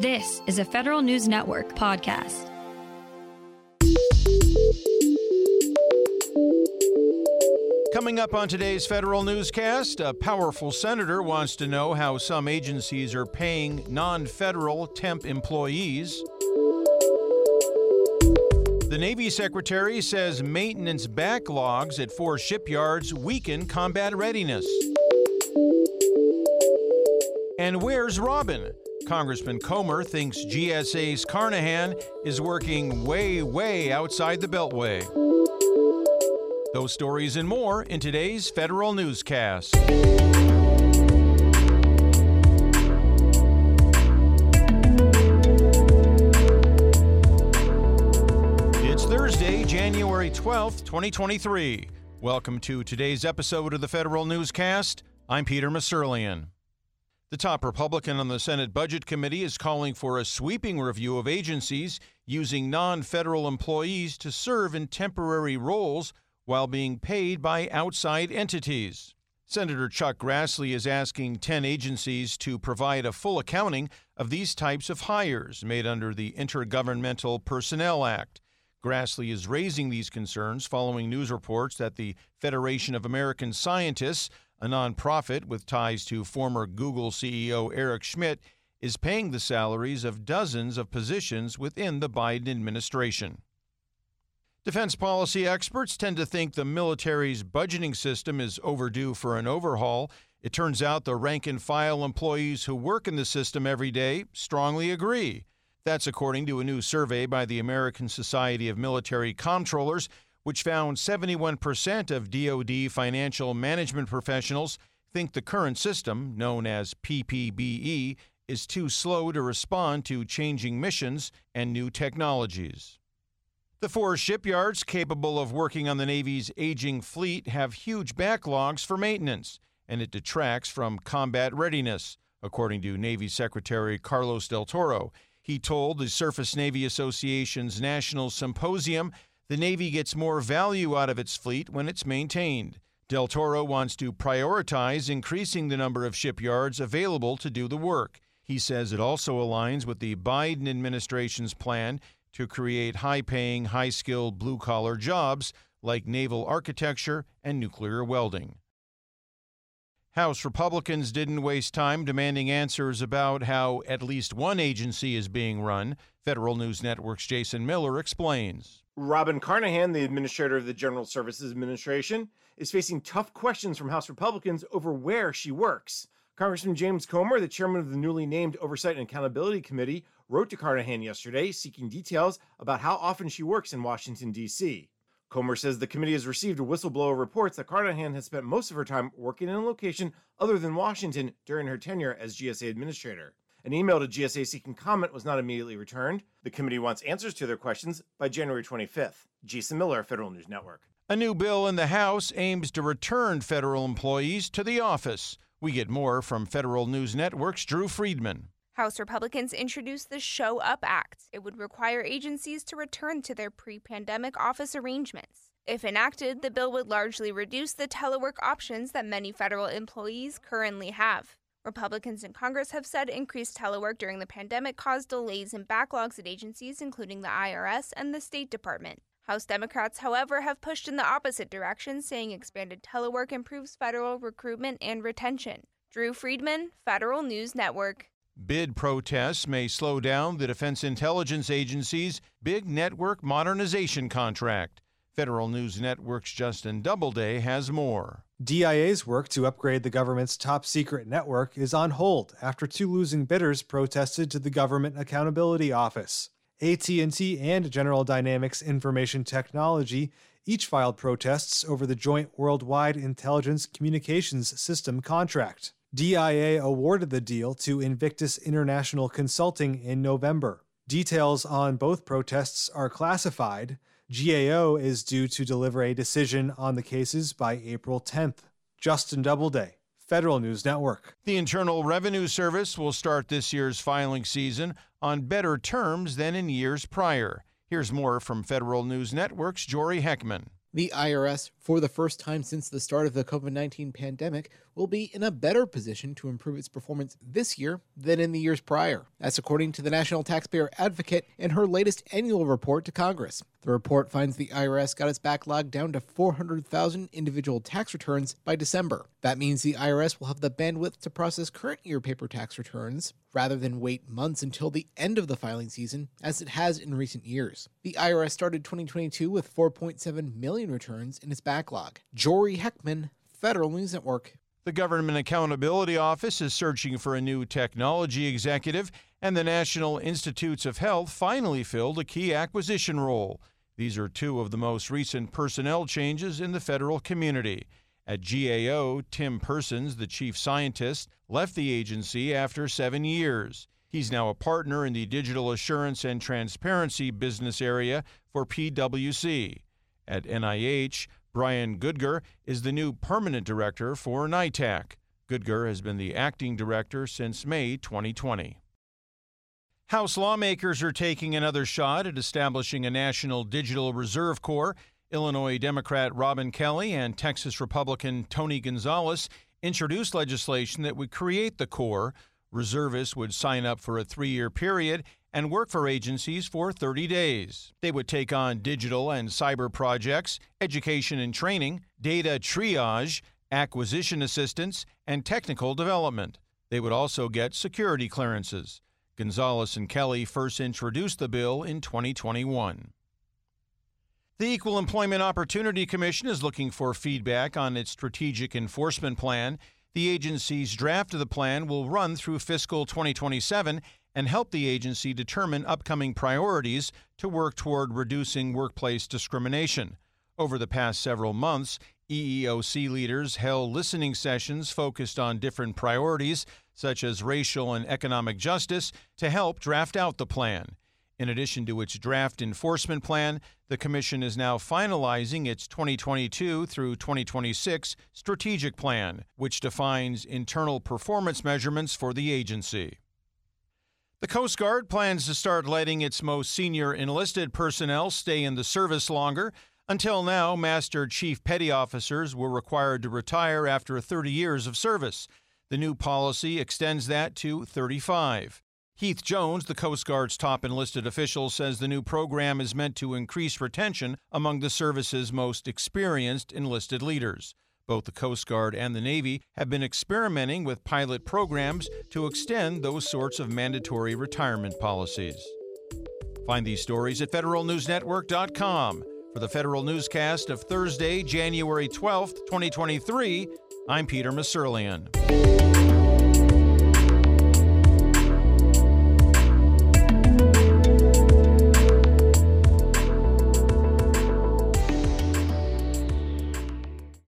This is a Federal News Network podcast. Coming up on today's federal newscast, a powerful senator wants to know how some agencies are paying non federal temp employees. The Navy Secretary says maintenance backlogs at four shipyards weaken combat readiness. And where's Robin? Congressman Comer thinks GSA's Carnahan is working way, way outside the Beltway. Those stories and more in today's Federal Newscast. It's Thursday, January 12th, 2023. Welcome to today's episode of the Federal Newscast. I'm Peter Musurlian. The top Republican on the Senate Budget Committee is calling for a sweeping review of agencies using non federal employees to serve in temporary roles while being paid by outside entities. Senator Chuck Grassley is asking 10 agencies to provide a full accounting of these types of hires made under the Intergovernmental Personnel Act. Grassley is raising these concerns following news reports that the Federation of American Scientists a nonprofit with ties to former Google CEO Eric Schmidt, is paying the salaries of dozens of positions within the Biden administration. Defense policy experts tend to think the military's budgeting system is overdue for an overhaul. It turns out the rank and file employees who work in the system every day strongly agree. That's according to a new survey by the American Society of Military Comptrollers which found 71% of DoD financial management professionals think the current system, known as PPBE, is too slow to respond to changing missions and new technologies. The four shipyards capable of working on the Navy's aging fleet have huge backlogs for maintenance, and it detracts from combat readiness, according to Navy Secretary Carlos Del Toro. He told the Surface Navy Association's National Symposium the Navy gets more value out of its fleet when it's maintained. Del Toro wants to prioritize increasing the number of shipyards available to do the work. He says it also aligns with the Biden administration's plan to create high paying, high skilled blue collar jobs like naval architecture and nuclear welding. House Republicans didn't waste time demanding answers about how at least one agency is being run. Federal News Network's Jason Miller explains. Robin Carnahan, the administrator of the General Services Administration, is facing tough questions from House Republicans over where she works. Congressman James Comer, the chairman of the newly named Oversight and Accountability Committee, wrote to Carnahan yesterday seeking details about how often she works in Washington, D.C. Comer says the committee has received whistleblower reports that Carnahan has spent most of her time working in a location other than Washington during her tenure as GSA administrator. An email to GSA seeking comment was not immediately returned. The committee wants answers to their questions by January 25th. Jason Miller, Federal News Network. A new bill in the House aims to return federal employees to the office. We get more from Federal News Network's Drew Friedman. House Republicans introduced the Show Up Act. It would require agencies to return to their pre pandemic office arrangements. If enacted, the bill would largely reduce the telework options that many federal employees currently have. Republicans in Congress have said increased telework during the pandemic caused delays and backlogs at agencies, including the IRS and the State Department. House Democrats, however, have pushed in the opposite direction, saying expanded telework improves federal recruitment and retention. Drew Friedman, Federal News Network. Bid protests may slow down the Defense Intelligence Agency's big network modernization contract. Federal News Network's Justin Doubleday has more. DIA's work to upgrade the government's top secret network is on hold after two losing bidders protested to the Government Accountability Office. AT&T and General Dynamics Information Technology each filed protests over the joint worldwide intelligence communications system contract. DIA awarded the deal to Invictus International Consulting in November. Details on both protests are classified, GAO is due to deliver a decision on the cases by April 10th. Justin Doubleday, Federal News Network. The Internal Revenue Service will start this year's filing season on better terms than in years prior. Here's more from Federal News Network's Jory Heckman. The IRS, for the first time since the start of the COVID 19 pandemic, will be in a better position to improve its performance this year than in the years prior. That's according to the National Taxpayer Advocate in her latest annual report to Congress. The report finds the IRS got its backlog down to 400,000 individual tax returns by December. That means the IRS will have the bandwidth to process current year paper tax returns rather than wait months until the end of the filing season, as it has in recent years. The IRS started 2022 with 4.7 million returns in its backlog. Jory Heckman, Federal News Network. The Government Accountability Office is searching for a new technology executive, and the National Institutes of Health finally filled a key acquisition role. These are two of the most recent personnel changes in the federal community. At GAO, Tim Persons, the chief scientist, left the agency after seven years. He's now a partner in the digital assurance and transparency business area for PwC. At NIH, Brian Goodger is the new permanent director for NITAAC. Goodger has been the acting director since May 2020. House lawmakers are taking another shot at establishing a national digital reserve corps. Illinois Democrat Robin Kelly and Texas Republican Tony Gonzales introduced legislation that would create the corps. Reservists would sign up for a three year period and work for agencies for 30 days. They would take on digital and cyber projects, education and training, data triage, acquisition assistance, and technical development. They would also get security clearances. Gonzales and Kelly first introduced the bill in 2021. The Equal Employment Opportunity Commission is looking for feedback on its strategic enforcement plan. The agency's draft of the plan will run through fiscal 2027 and help the agency determine upcoming priorities to work toward reducing workplace discrimination. Over the past several months, EEOC leaders held listening sessions focused on different priorities, such as racial and economic justice, to help draft out the plan. In addition to its draft enforcement plan, the Commission is now finalizing its 2022 through 2026 strategic plan, which defines internal performance measurements for the agency. The Coast Guard plans to start letting its most senior enlisted personnel stay in the service longer. Until now, Master Chief Petty Officers were required to retire after 30 years of service. The new policy extends that to 35. Heath Jones, the Coast Guard's top enlisted official, says the new program is meant to increase retention among the service's most experienced enlisted leaders. Both the Coast Guard and the Navy have been experimenting with pilot programs to extend those sorts of mandatory retirement policies. Find these stories at federalnewsnetwork.com. For the Federal Newscast of Thursday, January 12th, 2023, I'm Peter Musurlian.